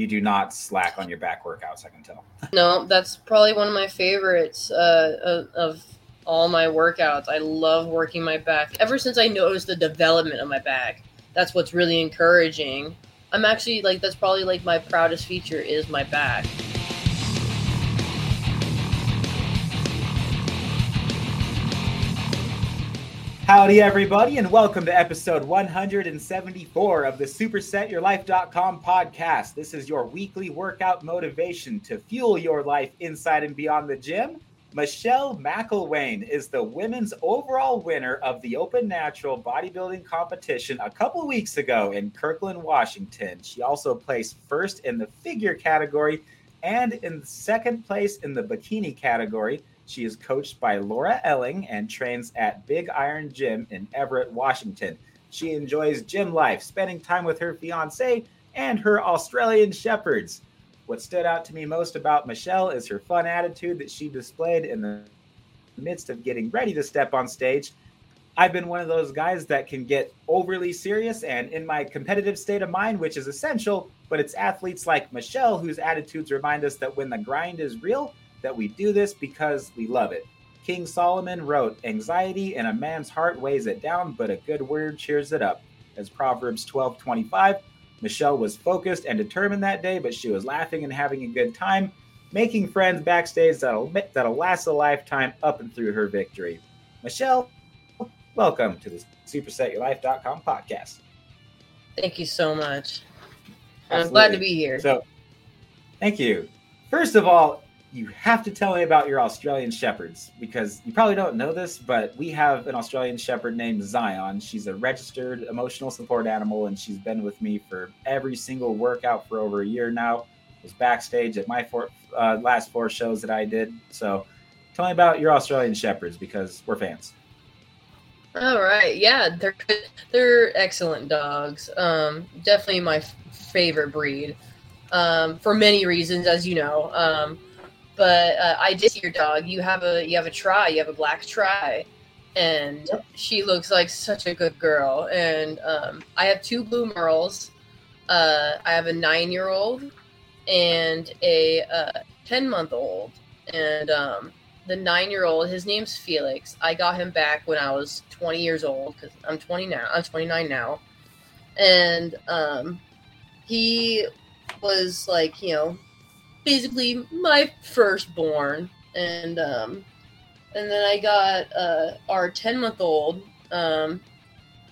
you do not slack on your back workouts. I can tell. No, that's probably one of my favorites uh, of all my workouts. I love working my back. Ever since I noticed the development of my back, that's what's really encouraging. I'm actually like that's probably like my proudest feature is my back. Howdy, everybody, and welcome to episode 174 of the SupersetYourLife.com podcast. This is your weekly workout motivation to fuel your life inside and beyond the gym. Michelle McElwain is the women's overall winner of the Open Natural Bodybuilding competition a couple weeks ago in Kirkland, Washington. She also placed first in the figure category and in second place in the bikini category. She is coached by Laura Elling and trains at Big Iron Gym in Everett, Washington. She enjoys gym life, spending time with her fiance and her Australian shepherds. What stood out to me most about Michelle is her fun attitude that she displayed in the midst of getting ready to step on stage. I've been one of those guys that can get overly serious and in my competitive state of mind, which is essential, but it's athletes like Michelle whose attitudes remind us that when the grind is real, that we do this because we love it. King Solomon wrote, Anxiety in a man's heart weighs it down, but a good word cheers it up. As Proverbs 12 25, Michelle was focused and determined that day, but she was laughing and having a good time, making friends backstage that'll, that'll last a lifetime up and through her victory. Michelle, welcome to the SupersetYourLife.com podcast. Thank you so much. Absolutely. I'm glad to be here. So, thank you. First of all, you have to tell me about your Australian Shepherds because you probably don't know this, but we have an Australian Shepherd named Zion. She's a registered emotional support animal, and she's been with me for every single workout for over a year now. Was backstage at my four, uh, last four shows that I did. So, tell me about your Australian Shepherds because we're fans. All right, yeah, they're they're excellent dogs. Um, definitely my f- favorite breed um, for many reasons, as you know. Um, but uh, I did see your dog. You have a you have a tri. You have a black tri, and yep. she looks like such a good girl. And um, I have two blue merles. Uh, I have a nine year old and a uh, ten month old. And um, the nine year old, his name's Felix. I got him back when I was twenty years old because I'm twenty now. I'm twenty nine now, and um, he was like you know basically my firstborn, and um, and then I got uh, our ten month old um,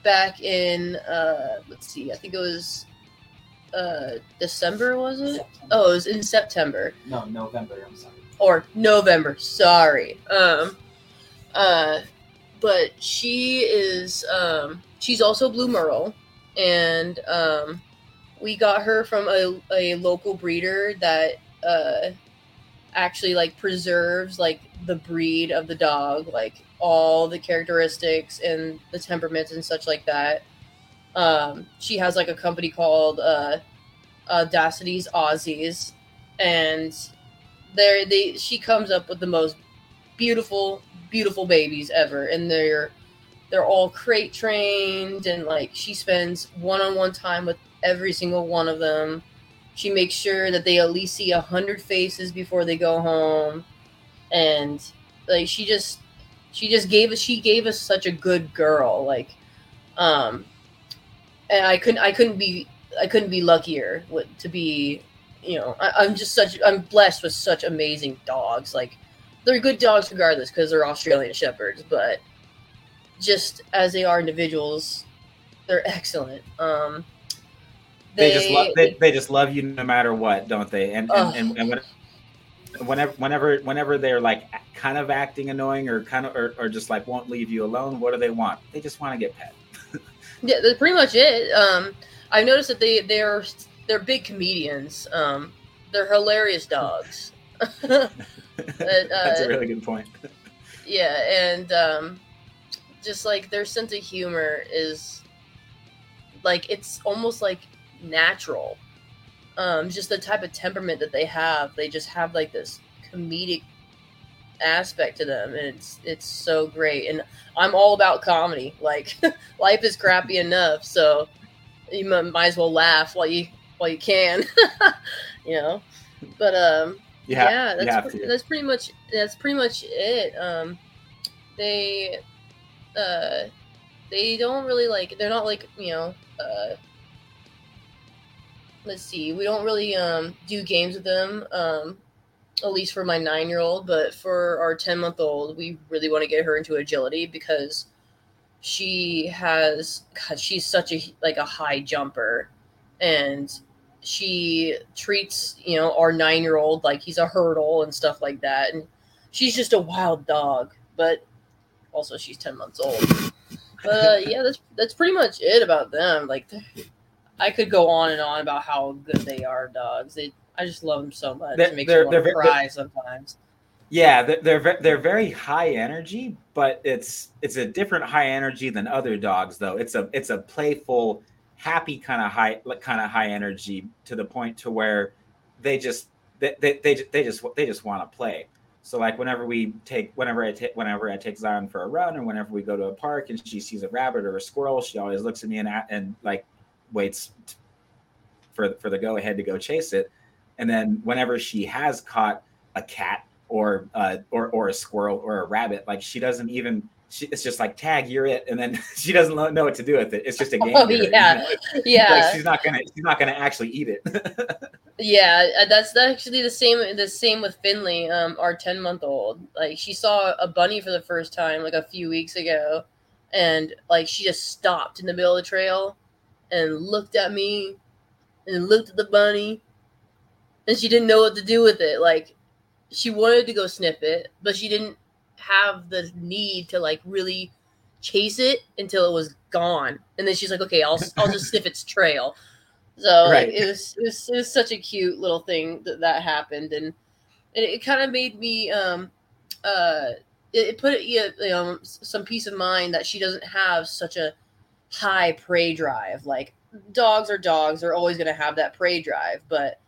back in uh, let's see, I think it was uh, December, was it? September. Oh, it was in September. No, November. I'm sorry. Or November. Sorry. Um, uh, but she is um, she's also blue merle, and um, we got her from a, a local breeder that uh actually like preserves like the breed of the dog, like all the characteristics and the temperaments and such like that. Um, she has like a company called uh, Audacity's Aussies, and there they she comes up with the most beautiful, beautiful babies ever, and they're they're all crate trained, and like she spends one on one time with every single one of them. She makes sure that they at least see a hundred faces before they go home, and like she just she just gave us she gave us such a good girl like um and i couldn't i couldn't be i couldn't be luckier to be you know I, i'm just such i'm blessed with such amazing dogs. Like they're good dogs regardless because they're australian shepherds but just as they are individuals they're excellent. Um they, they just love they, they just love you no matter what, don't they? And and, and, and whenever whenever whenever they're like kind of acting annoying or kind of or, or just like won't leave you alone, what do they want? They just want to get pet. yeah, that's pretty much it. Um, I've noticed that they they're they're big comedians. Um, they're hilarious dogs. but, uh, that's a really good point. yeah, and um, just like their sense of humor is like it's almost like natural. Um, just the type of temperament that they have, they just have like this comedic aspect to them, and it's it's so great. And I'm all about comedy. Like life is crappy enough, so you might as well laugh while you while you can. you know. But um, Yeah, yeah, that's pre- that's pretty much that's pretty much it. Um, they uh, they don't really like they're not like you know uh, let's see we don't really um do games with them um at least for my nine year old but for our 10 month old we really want to get her into agility because she has God, she's such a like a high jumper. And she treats you know our nine year old like he's a hurdle and stuff like that. And she's just a wild dog but also she's 10 months old. But yeah that's that's pretty much it about them. Like i could go on and on about how good they are dogs they i just love them so much They're- it makes they're- me want to they're ve- cry sometimes Yeah, they're they're, they're very high energy, but it's it's a different high energy than other dogs though. It's a it's a playful, happy kind of high kind of high energy to the point to where they just they they they, they just they just want to play. So like whenever we take whenever I take whenever I take Zion for a run or whenever we go to a park and she sees a rabbit or a squirrel, she always looks at me and and like waits for for the go ahead to go chase it. And then whenever she has caught a cat or uh, or or a squirrel or a rabbit. Like she doesn't even. She, it's just like tag, you're it, and then she doesn't know what to do with it. It's just a game. Oh, you yeah. Like, yeah she's not gonna she's not gonna actually eat it. Yeah, uh, that's actually the same. The same with Finley, um, our ten month old. Like she saw a bunny for the first time like a few weeks ago, and like she just stopped in the middle of the trail, and looked at me, and looked at the bunny, and she didn't know what to do with it. Like she wanted to go sniff it, but she didn't have the need to like really chase it until it was gone. And then she's like, "Okay, I'll I'll just sniff its trail." So like, it was it was it was such a cute little thing that that happened, and it, it kind of made me um uh it, it put you know some peace of mind that she doesn't have such a high prey drive. Like dogs are dogs; they're always going to have that prey drive, but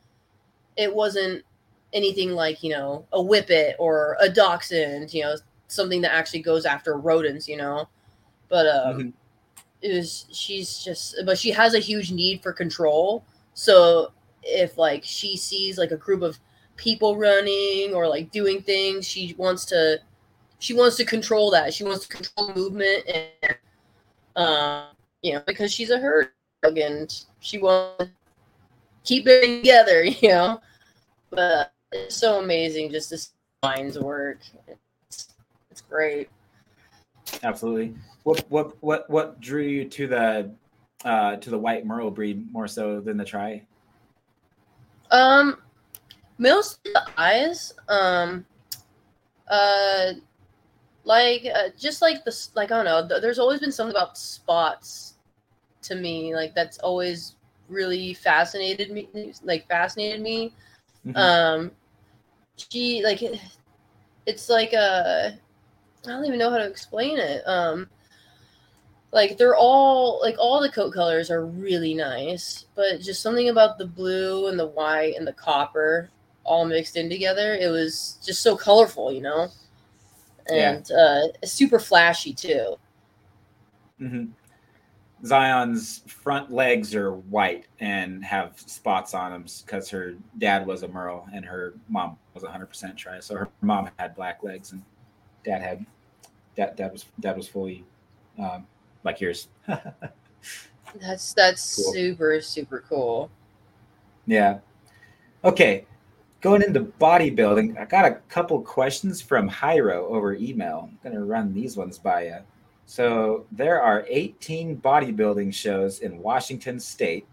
it wasn't anything like you know a whippet or a dachshund. You know, something that actually goes after rodents. You know, but um, Mhm. it was she's just but she has a huge need for control so if like she sees like a group of people running or like doing things she wants to she wants to control that she wants to control movement and um you know because she's a herd and she wants to keep it together you know but it's so amazing just to see minds work it's, it's great Absolutely. What what what what drew you to the uh to the white merle breed more so than the tri? Um, mostly the eyes. Um, uh, like uh, just like the like I don't know. th- There's always been something about spots to me like that's always really fascinated me. Like fascinated me. Mhm. Um, she like it- it's like uh, I don't even know how to explain it. Um. Like they're all like all the coat colors are really nice, but just something about the blue and the white and the copper all mixed in together. It was just so colorful, you know, Yeah. and uh, super flashy too. Mhm. Zion's front legs are white and have spots on them because her dad was a Merle and her mom was 100% tri. So her mom had black legs and dad had dad, dad was dad was fully um, like yours. That's that's Cool. super super cool. yeah. Okay. Going into bodybuilding, I got a couple questions from Jairo over email. I'm gonna run these ones by you. So there are 18 bodybuilding shows in Washington State.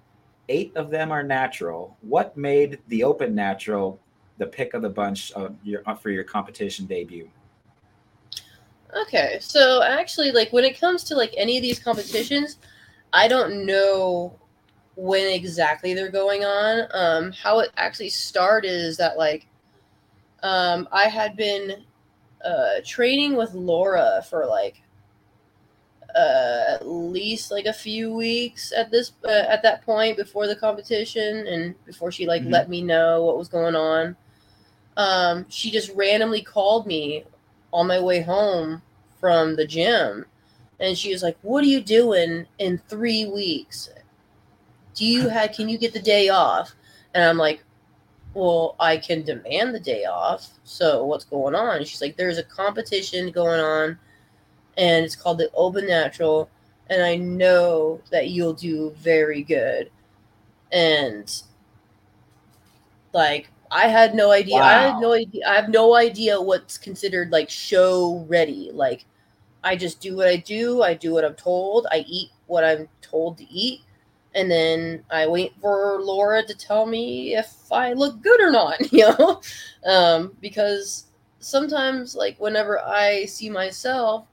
Eight of them are natural. What made the Open Natural the pick of the bunch of your uh, for your competition debut? Okay, so actually, like when it comes to like any of these competitions, I don't know when exactly they're going on. Um, how it actually started is that like um, I had been uh, training with Laura for like uh, at least like a few weeks at this uh, at that point before the competition and before she like Mhm. let me know what was going on. Um, she just randomly called me on my way home from the gym and she was like what are you doing in three weeks do you have can you get the day off and i'm like well, I can demand the day off. So what's going on? And she's like, there's a competition going on, and it's called the Open Natural, and I know that you'll do very good. And like, I had no idea. I had no idea. I have no idea what's considered like show ready. Like, I just do what I do. I do what I'm told. I eat what I'm told to eat. And then I wait for Laura to tell me if I look good or not, you know? Um, because sometimes, like, whenever I see myself,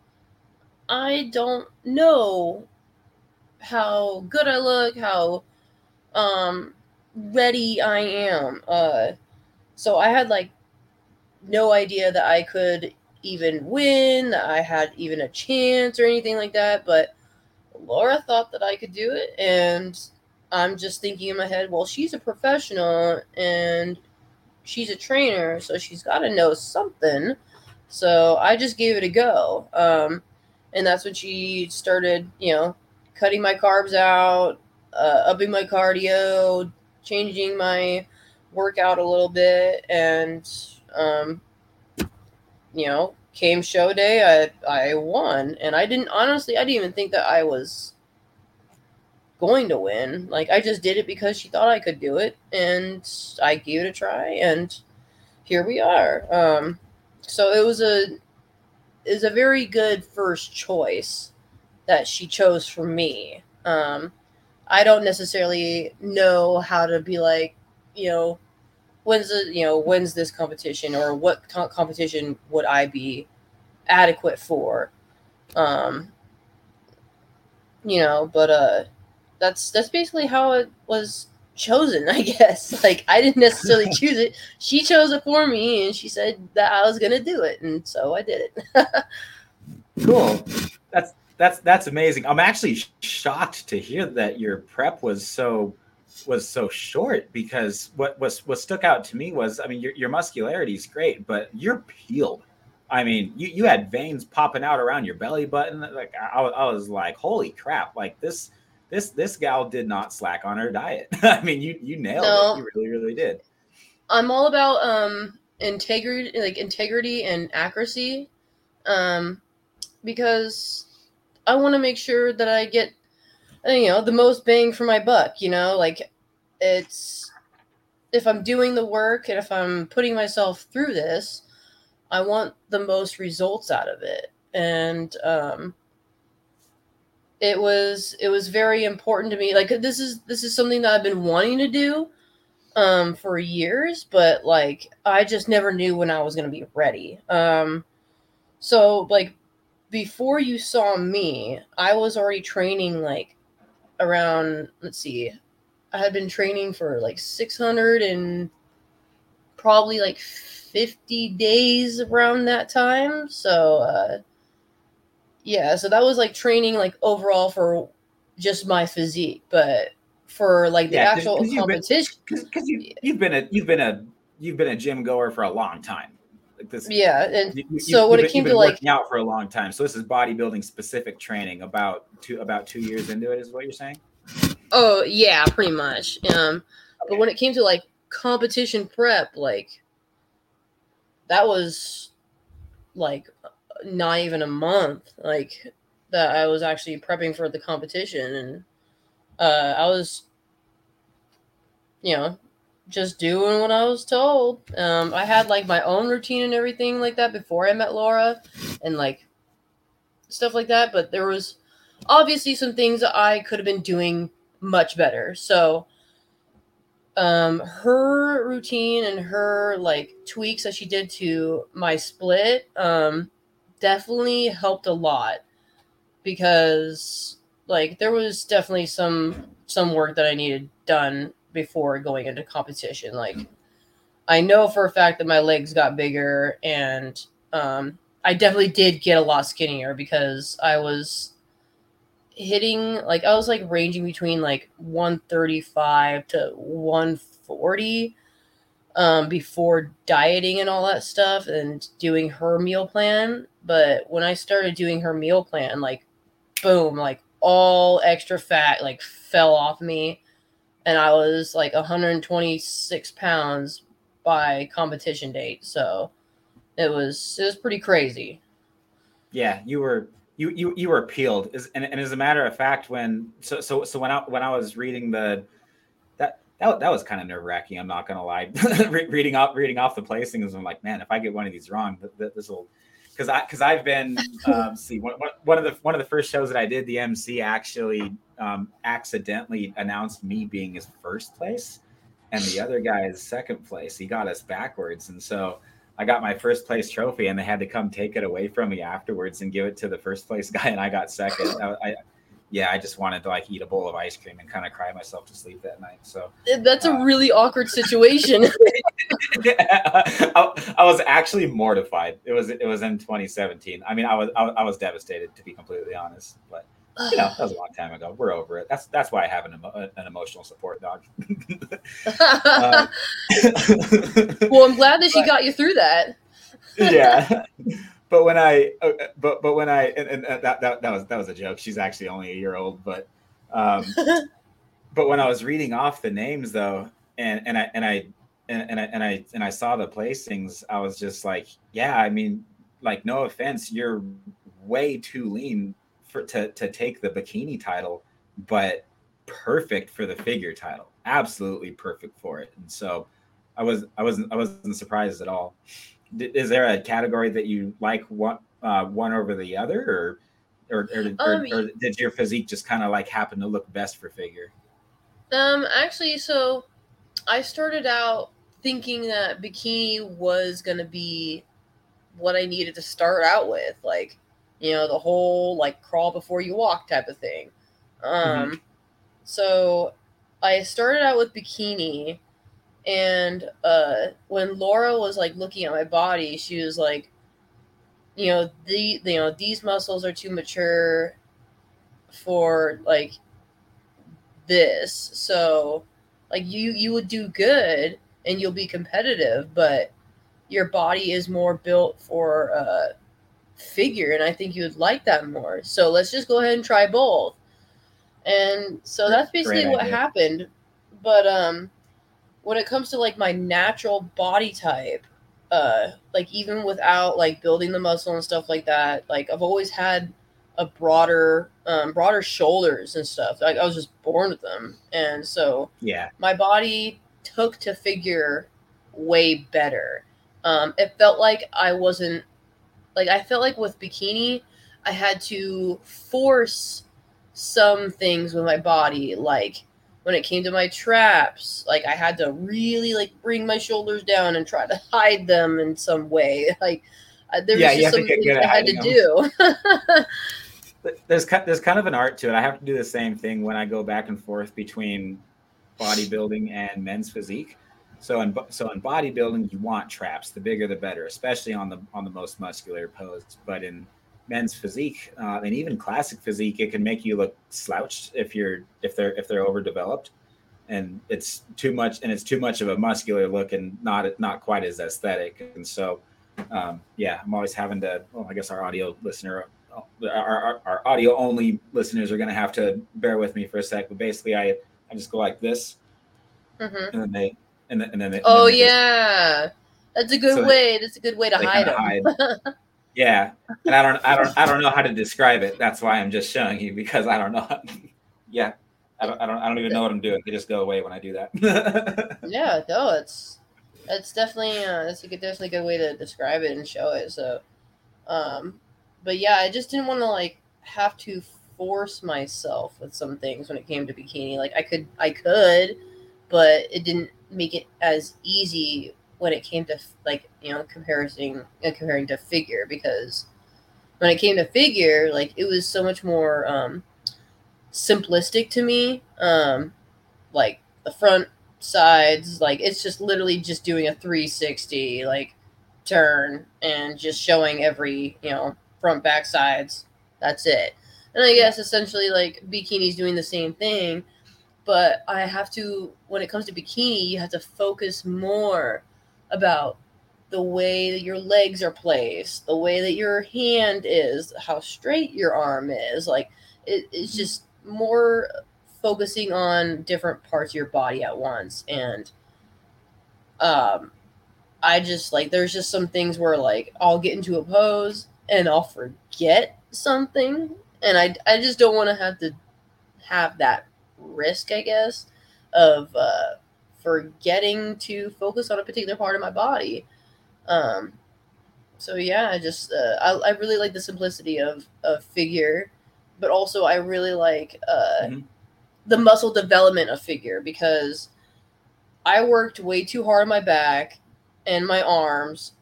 I don't know how good I look, how um, ready I am. Uh, so I had, like, no idea that I could even win, that I had even a chance or anything like that. But Laura thought that I could do it, and I'm just thinking in my head, well, she's a professional and she's a trainer, so she's got to know something. So I just gave it a go, um, and that's when she started, you know, cutting my carbs out, uh, upping my cardio, changing my workout a little bit, and um, you know, came show day, I I won, and I didn't honestly, I didn't even think that I was going to win. Like I just did it because she thought I could do it, and I gave it a try, and here we are. Um, so it was a is a very good first choice that she chose for me. Um, I don't necessarily know how to be like, you know, when's the you know when's this competition or what co- competition would I be adequate for? Um, you know, but uh, that's that's basically how it was chosen, I guess. Like I didn't necessarily choose it; she chose it for me, and she said that I was gonna do it, and so I did it. Cool. That's that's that's amazing. I'm actually shocked to hear that your prep was so was so short because what was what stuck out to me was I mean your your muscularity is great, but you're peeled. I mean, you, you had veins popping out around your belly button. Like I, was- I was like, holy crap! Like this this this gal did not slack on her diet. I mean, you you nailed No. it. You really really did. I'm all about um integrity like integrity and accuracy um because I want to make sure that I get you know the most bang for my buck, you know? Like it's if I'm doing the work and if I'm putting myself through this, I want the most results out of it. And um it was it was very important to me like this is this is something that I've been wanting to do um for years but like i just never knew when i was going to be ready um so like before you saw me i was already training like around let's see i had been training for like 600 and probably like 50 days around that time so uh yeah so that was like training like overall for just my physique but for like the Yeah, actual 'cause competition Because you've been a you've been a you've been a gym goer for a long time. This. yeah and You- So when it came to, like- out for a long time, so this is bodybuilding specific training. About two about two years into it, is what you're saying. Oh yeah, pretty much. Um, but when it came to like competition prep, like that was like not even a month. Like that I was actually prepping for the competition, and uh, I was, you know, just doing what I was told. Um, I had like my own routine and everything like that before I met Laura, and like stuff like that. But there was obviously some things I could have been doing much better. So um her routine and her like tweaks that she did to my split um definitely helped a lot because like there was definitely some some work that I needed done before going into competition. Like I know for a fact that my legs got bigger and um I definitely did get a lot skinnier because I was hitting like I was like ranging between like 135 to 140 um before dieting and all that stuff and doing her meal plan. But when I started doing her meal plan like boom like all extra fat like fell off me and I was like 126 pounds by competition date. So it was it was pretty crazy. Yeah, you were you you you were peeled. And, and as a matter of fact, when so so so when I when I was reading the that that, that was kind of nerve wracking. I'm not gonna lie. reading off reading off the placings, I'm like, man, if I get one of these wrong, this will because I because I've been um, see one, one of the one of the first shows that I did, the MC actually um, accidentally announced me being his first place, and the other guy is second place. He got us backwards, and so I got my first place trophy, and they had to come take it away from me afterwards and give it to the first place guy, and I got second. I, I yeah, I just wanted to like eat a bowl of ice cream and kind of cry myself to sleep that night. So that's uh, a really awkward situation. I, I, was actually mortified. It was it was in 2017. I mean, I was I, I was devastated to be completely honest, but you know that was a long time ago. We're over it. That's that's why I have an, an emotional support dog. uh, well, I'm glad that she but, got you through that. yeah, but when I uh, but but when I and, and, that, that that was that was a joke. She's actually only a year old, but um, but when I was reading off the names though, and and I and I and, and I and I and I saw the placings, I was just like, yeah, I mean, like no offense, you're way too lean for to to take the bikini title, but perfect for the figure title. Absolutely perfect for it. And so I was I wasn't I wasn't surprised at all. Is there a category that you like one uh, one over the other, or or or, um, or, or did your physique just kind of like happen to look best for figure? Um, actually, so I started out thinking that bikini was gonna be what I needed to start out with. Like, you know, the whole like crawl before you walk type of thing. Um, mm-hmm. so I started out with bikini, and uh, when Laura was like looking at my body, she was like, you know, the you know these muscles are too mature for like this. So like you you would do good and you'll be competitive, but your body is more built for uh figure, and I think you would like that more. So let's just go ahead and try both. And so that's basically what happened. But um, when it comes to like my natural body type, uh, like even without like building the muscle and stuff like that, like I've always had a broader, um, broader shoulders and stuff. Like I was just born with them, and so yeah, my body took to figure way better. Um, it felt like I wasn't like I felt like with bikini, I had to force some things with my body, like when it came to my traps, like I had to really like bring my shoulders down and try to hide them in some way. Like uh, there was yeah, just some things I had to them. do. there's there's kind of an art to it. I have to do the same thing when I go back and forth between bodybuilding and men's physique. So in so in bodybuilding, you want traps. The bigger, the better, especially on the on the most muscular pose. But in men's physique uh, and even classic physique, it can make you look slouched if you're if they're if they're overdeveloped, and it's too much and it's too much of a muscular look and not not quite as aesthetic. And so, um, yeah, I'm always having to. Well, I guess our audio listener. Our, our, our audio only listeners are going to have to bear with me for a sec, but basically, I I just go like this, mm-hmm. and then they and then, and then they, oh then they yeah, just, that's a good so way. That's a good way to hide them. Hide. yeah, and I don't, I don't, I don't know how to describe it. That's why I'm just showing you because I don't know. yeah, I don't, I don't, I don't even know what I'm doing. They just go away when I do that. yeah, no, it's, it's definitely, uh, it's a good, definitely a good way to describe it and show it. So, um, but yeah, I just didn't want to like have to force myself with some things when it came to bikini. Like I could, I could, but it didn't make it as easy when it came to like you know comparing uh, comparing to figure because when it came to figure like it was so much more um simplistic to me um like the front sides like it's just literally just doing a 360 like turn and just showing every you know front back sides. That's it. And i guess essentially like bikini's doing the same thing but I have to when it comes to bikini, you have to focus more about the way that your legs are placed, the way that your hand is, how straight your arm is. Like it, it's mm-hmm. just more focusing on different parts of your body at once and um I just like there's just some things where like I'll get into a pose and I'll forget something and I I just don't want to have to have that risk, I guess, of uh forgetting to focus on a particular part of my body. Um so yeah, I just uh, I, I really like the simplicity of of figure, but also I really like uh Mhm. the muscle development of figure because I worked way too hard on my back and my arms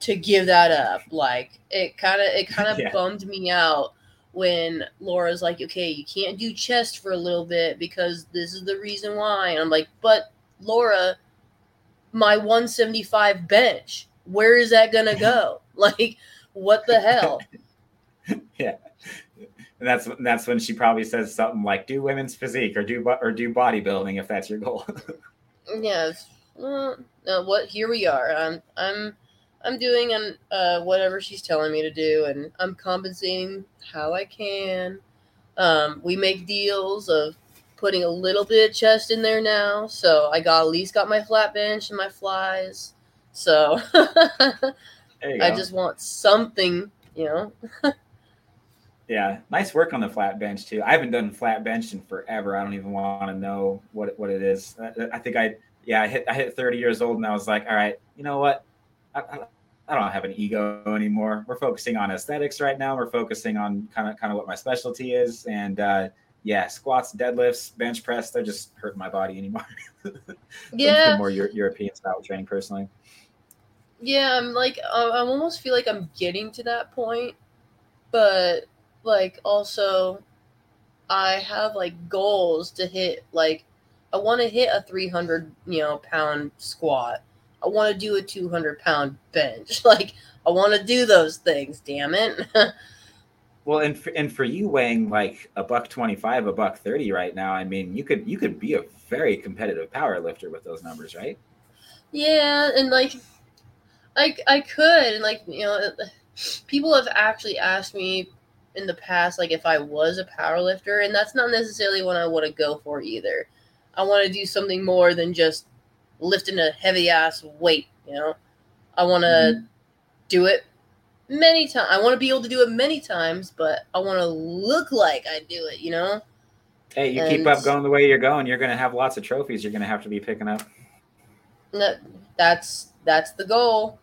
to give that up. Like it kind of it kind of Yeah. bummed me out when Laura's like, "Okay, you can't do chest for a little bit because this is the reason why." And I'm like, "But Laura, my 175 bench, where is that going to go? like what the hell?" yeah. And that's that's when she probably says something like "do women's physique" or "do or do bodybuilding" if that's your goal. Yes. Well, uh, what? Here we are. I'm. I'm. I'm doing um, uh, whatever she's telling me to do, and I'm compensating how I can. Um, we make deals of putting a little bit of chest in there now, so I got at least got my flat bench and my flies. So I just want something, you know. Yeah, nice work on the flat bench too. I haven't done flat bench in forever. I don't even want to know what what it is. I, I think I yeah I hit I hit 30 years old and I was like, all right, you know what? I, I, I don't have an ego anymore. We're focusing on aesthetics right now. We're focusing on kind of kind of what my specialty is, and uh, yeah, squats, deadlifts, bench press. They're just hurting my body anymore. Yeah. more Euro- European style training personally. Yeah, I'm like I almost feel like I'm getting to that point, but like also I have like goals to hit like I want to hit a 300, you know, pound squat. I want to do a 200 pound bench. Like I want to do those things, damn it. Well, and for, and for you weighing like a buck twenty five, a buck thirty right now, I mean, you could you could be a very competitive power lifter with those numbers, right? Yeah, and like, I I could, and like you know, people have actually asked me in the past, like if I was a power lifter, and that's not necessarily what I want to go for either. I want to do something more than just lifting a heavy ass weight. You know, I want to mm-hmm. do it many times. I want to be able to do it many times, but I want to look like I do it. You know. Hey, you keep up going the way you're going, you're going to have lots of trophies. You're going to have to be picking up. That, that's that's the goal.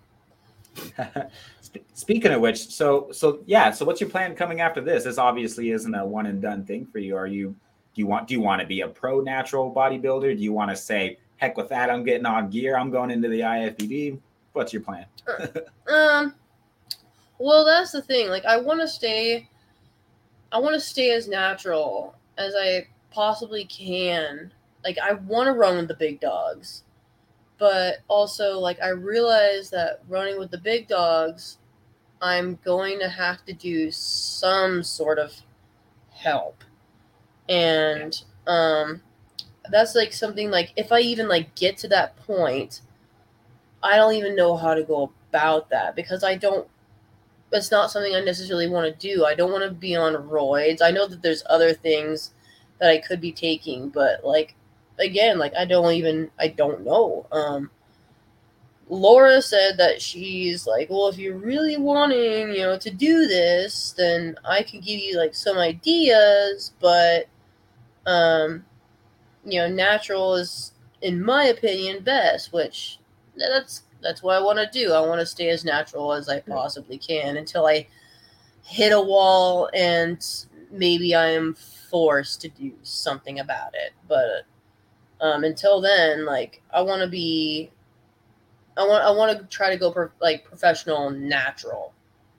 Speaking of which, so so yeah, so what's your plan coming after this? This obviously isn't a one and done thing for you. Are you do you want do you want to be a pro natural bodybuilder? Do you want to say heck with that? I'm getting on gear. I'm going into the IFBB. What's your plan? Um, well, that's the thing. Like, I want to stay. I want to stay as natural as I possibly can. Like, I want to run with the big dogs, but also, like, I realize that running with the big dogs, I'm going to have to do some sort of help, and um, that's like something like if I even like get to that point. I don't even know how to go about that because I don't. It's not something I necessarily want to do. I don't want to be on roids. I know that there's other things that I could be taking, but like again, like I don't even. I don't know. Um, Laura said that she's like, well, if you're really wanting, you know, to do this, then I can give you like some ideas, but um, you know, natural is, in my opinion, best. Which that's that's what I want to do. I want to stay as natural as I possibly can until I hit a wall and maybe I am forced to do something about it. But um, until then, like I want to be, I want I want to try to go pro- like professional natural,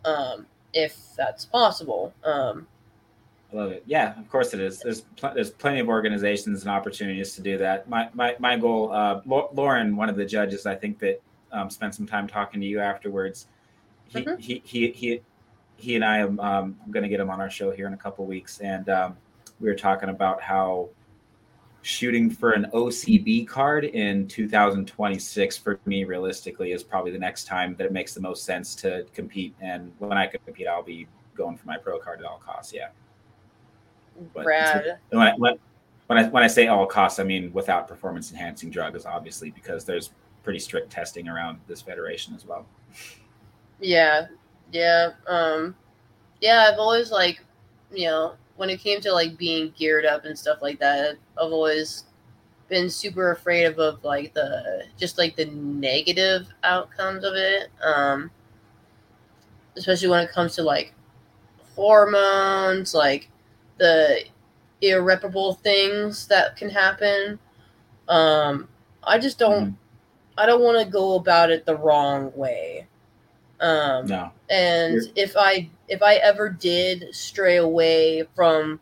um, if that's possible. Um, I love it. Yeah, of course it is. There's pl- there's plenty of organizations and opportunities to do that. My my my goal, uh, Lauren, one of the judges, I think that um, spent some time talking to you afterwards. He Mhm. he, he he he and I am um, going to get him on our show here in a couple weeks, and um, we were talking about how shooting for an OCB card in 2026 for me realistically is probably the next time that it makes the most sense to compete. And when I compete, I'll be going for my pro card at all costs. Yeah. But Brad, when I, when, when I when I say all costs, I mean without performance enhancing drugs, obviously, because there's pretty strict testing around this federation as well. Yeah, yeah, um, yeah. I've always like, you know, when it came to like being geared up and stuff like that, I've always been super afraid of, of like the just like the negative outcomes of it. Um, especially when it comes to like hormones, like the irreparable things that can happen. Um, I just don't. Mm. I don't want to go about it the wrong way. Um, no. And You're- if I if I ever did stray away from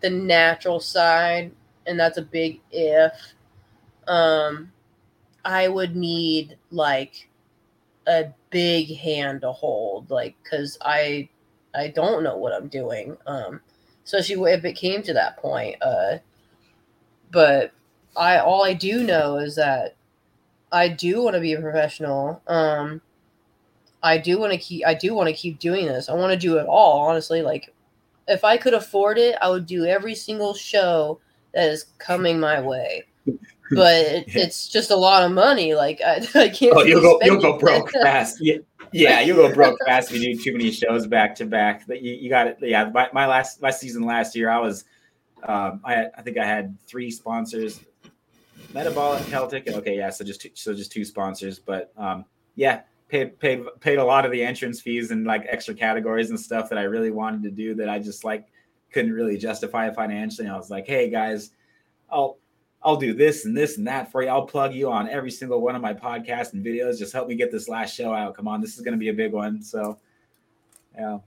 the natural side, and that's a big if, um, I would need like a big hand to hold, like because I I don't know what I'm doing. Um, especially if it came to that point. Uh, but I all I do know is that I do want to be a professional. Um, I do want to keep I do want to keep doing this. I want to do it all, honestly. Like if I could afford it, I would do every single show that is coming my way. But it, it's just a lot of money. Like I, I can't. Oh, you'll go you'll go broke fast. Yeah, yeah, you'll go broke fast if you do too many shows back to back. But you, you got it. Yeah, my, my last my season last year, I was um, I I think I had three sponsors, Metabolic Celtic. Okay, yeah, so just two, so just two sponsors, but um, yeah, paid paid paid a lot of the entrance fees and like extra categories and stuff that I really wanted to do that I just like couldn't really justify financially. And I was like, hey guys, I'll I'll do this and this and that for you. I'll plug you on every single one of my podcasts and videos. Just help me get this last show out. Come on, this is going to be a big one. So, yeah.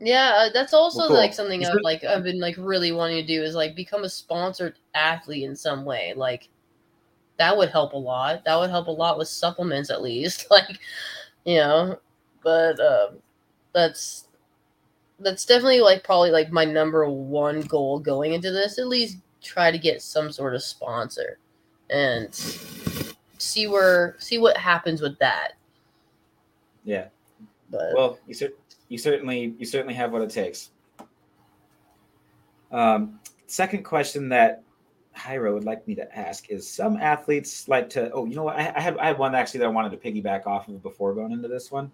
Yeah, uh, that's also well, cool. like something I've like I've been like really wanting to do is like become a sponsored athlete in some way. Like that would help a lot. That would help a lot with supplements at least. Like, you know, but um that's that's definitely like probably like my number one goal going into this. At least try to get some sort of sponsor and see where see what happens with that. Yeah. But well, you cer- you certainly you certainly have what it takes. Um, second question that Jairo would like me to ask is some athletes like to oh you know what I, I, had I had one actually that I wanted to piggyback off of before going into this one,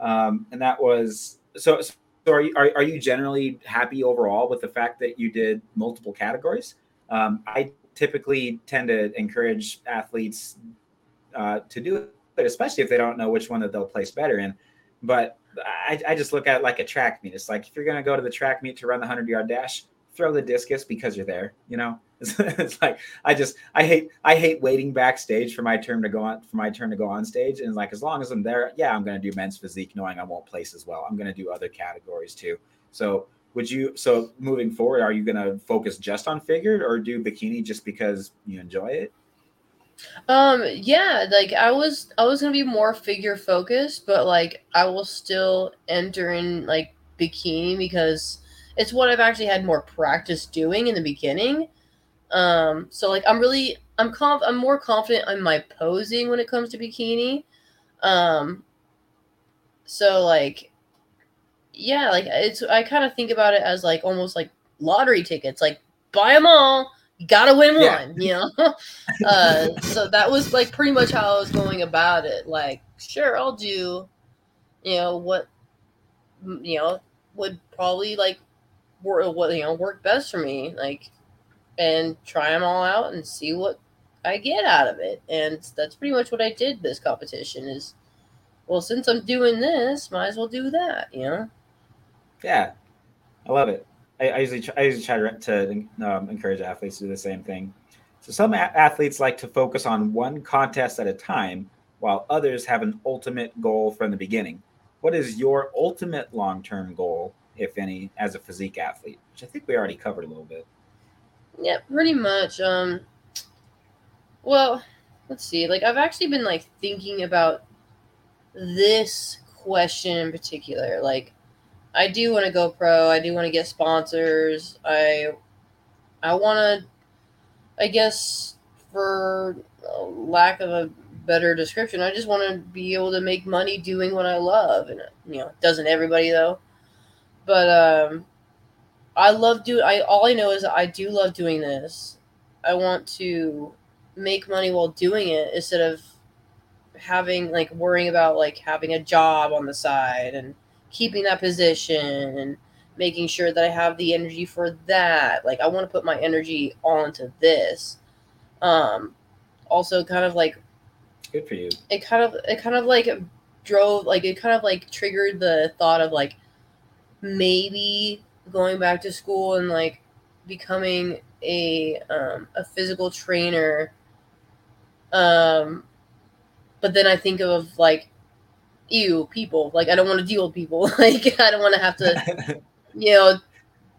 um, and that was so so are you are, are you generally happy overall with the fact that you did multiple categories? Um, I typically tend to encourage athletes uh, to do it, especially if they don't know which one that they'll place better in. But I, I just look at it like a track meet. It's like if you're going to go to the track meet to run the hundred yard dash, throw the discus because you're there. You know, it's, it's, like I just I hate I hate waiting backstage for my turn to go on for my turn to go on stage. And like as long as I'm there, yeah, I'm going to do men's physique, knowing I won't place as well. I'm going to do other categories too. So would you so moving forward are you going to focus just on figured or do bikini just because you enjoy it? Um yeah like i was i was going to be more figure focused but like i will still enter in like bikini because it's what i've actually had more practice doing in the beginning. Um so like i'm really i'm conf- i'm more confident on my posing when it comes to bikini. Um so like yeah, like it's I kind of think about it as like almost like lottery tickets. Like buy them all, you gotta win yeah. one, you know. uh, so that was like pretty much how I was going about it. Like, sure, I'll do, you know, what, you know, would probably like work, what you know work best for me, like, and try them all out and see what I get out of it. And that's pretty much what I did this competition. Is well, since I'm doing this, might as well do that, you know. Yeah, I love it. I, I usually try, I usually try to, um, encourage athletes to do the same thing. So some a- athletes like to focus on one contest at a time, while others have an ultimate goal from the beginning. What is your ultimate long-term goal, if any, as a physique athlete? Which I think we already covered a little bit. Yeah, pretty much. Um, well, let's see. Like I've actually been like thinking about this question in particular. Like I do want to go pro. I do want to get sponsors. I I want to I guess for lack of a better description, I just want to be able to make money doing what I love and you know, doesn't everybody though. But um I love do I all I know is I do love doing this. I want to make money while doing it instead of having like worrying about like having a job on the side and keeping that position and making sure that I have the energy for that. Like I want to put my energy onto this. Um also kind of like good for you. It kind of it kind of like drove like it kind of like triggered the thought of like maybe going back to school and like becoming a um a physical trainer um but then I think of like ew people like I don't want to deal with people like I don't want to have to you know,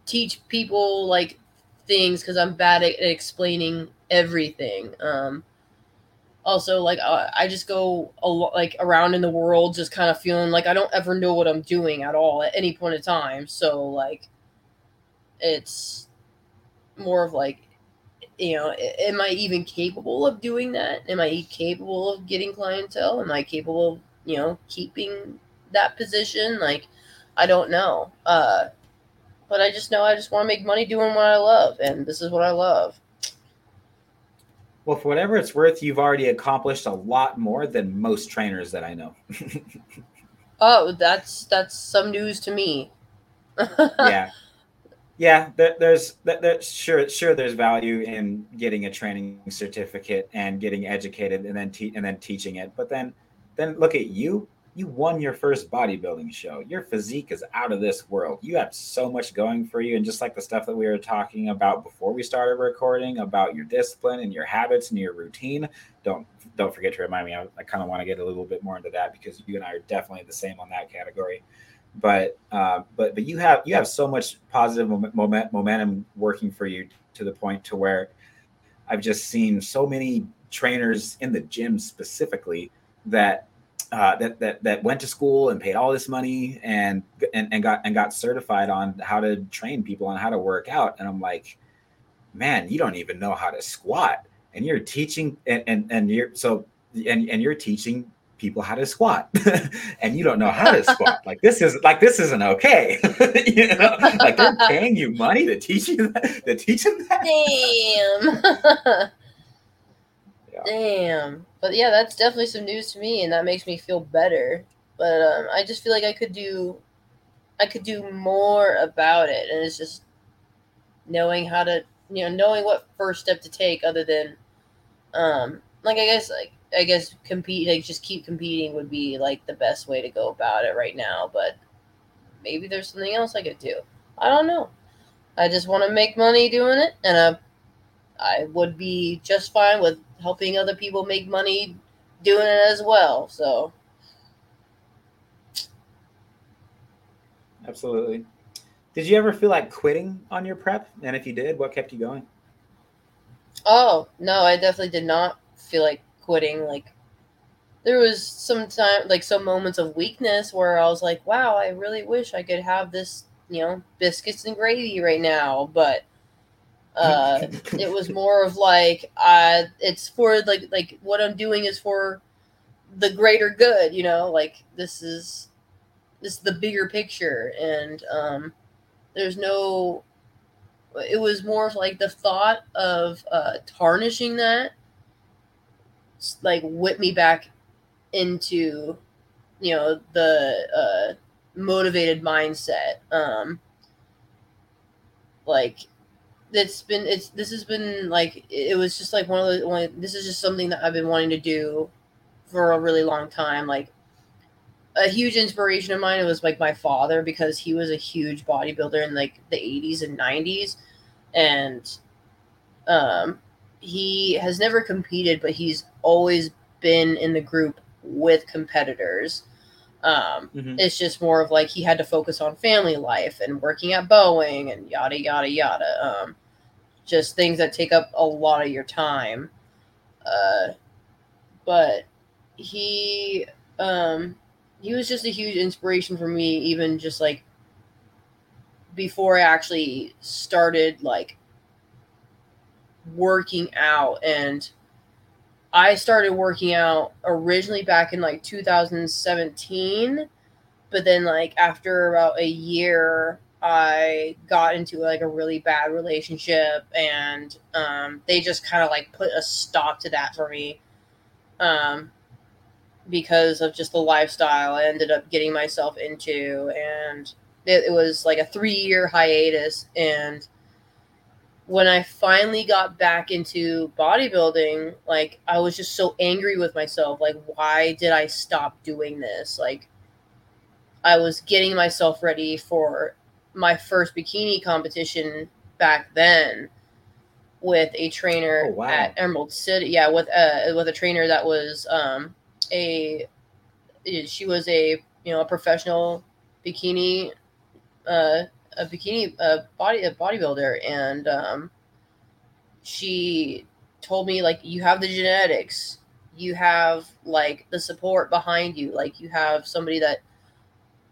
teach people like things because I'm bad at, explaining everything. Um, also, like uh, I just go a lo- like around in the world, just kind of feeling like I don't ever know what I'm doing at all at any point in time. So like, it's more of like, you know, am I even capable of doing that? Am I capable of getting clientele? Am I capable of you know keeping that position? Like, I don't know. Uh, but I just know I just want to make money doing what I love, and this is what I love. Well, for whatever it's worth, you've already accomplished a lot more than most trainers that I know. oh, that's that's some news to me. yeah, yeah. There, there's there, sure sure there's value in getting a training certificate and getting educated and then te- and then teaching it, but then then look at you you won your first bodybuilding show. Your physique is out of this world. You have so much going for you. And just like the stuff that we were talking about before we started recording about your discipline and your habits and your routine, don't don't forget to remind me. I, I kind of want to get a little bit more into that because you and I are definitely the same on that category. But uh, but but you have you have so much positive moment, momentum working for you to the point to where I've just seen so many trainers in the gym specifically that uh, that that that went to school and paid all this money and, and and got and got certified on how to train people on how to work out. And I'm like, man, you don't even know how to squat, and you're teaching and and, and you're so and and you're teaching people how to squat. And you don't know how to squat. Like this is like this isn't okay. You know? Like they're paying you money to teach you that, to teach them that? Damn. damn but yeah, that's definitely some news to me, and that makes me feel better. But um, I just feel like I could do, I could do more about it, and it's just knowing how to, you know, knowing what first step to take, other than, um, like I guess like I guess compete, like just keep competing would be like the best way to go about it right now. But maybe there's something else I could do. I don't know. I just want to make money doing it, and uh, I would be just fine with helping other people make money doing it as well. So Absolutely. Did you ever feel like quitting on your prep? And if you did, what kept you going? Oh, no, I definitely did not feel like quitting. Like there was some time like some moments of weakness where I was like, wow, I really wish I could have this, you know, biscuits and gravy right now, but uh, it was more of like uh, it's for like like what I'm doing is for the greater good, you know. Like this is this is the bigger picture, and um, there's no. It was more of like the thought of uh, tarnishing that, like whip me back into, you know, the uh, motivated mindset. Um, like it's been it's this has been like it was just like one of the one this is just something that I've been wanting to do for a really long time like a huge inspiration of mine was like my father because he was a huge bodybuilder in like the 80s and 90s and um he has never competed but he's always been in the group with competitors um, mm-hmm. It's just more of like he had to focus on family life and working at Boeing and yada yada yada. Um, just things that take up a lot of your time. Uh, but he um, he was just a huge inspiration for me, even just like before I actually started like working out and I started working out originally back in like 2017, but then like after about a year, I got into like a really bad relationship, and um, they just kind of like put a stop to that for me. Um, because of just the lifestyle I ended up getting myself into, and it, it was like a three year hiatus. And when I finally got back into bodybuilding, like I was just so angry with myself. Like, why did I stop doing this? Like, I was getting myself ready for my first bikini competition back then with a trainer Oh, wow. at Emerald City. Yeah, with a with a trainer that was um a she was a you know a professional bikini uh a bikini a body a bodybuilder and um she told me like you have the genetics. You have like the support behind you. Like you have somebody that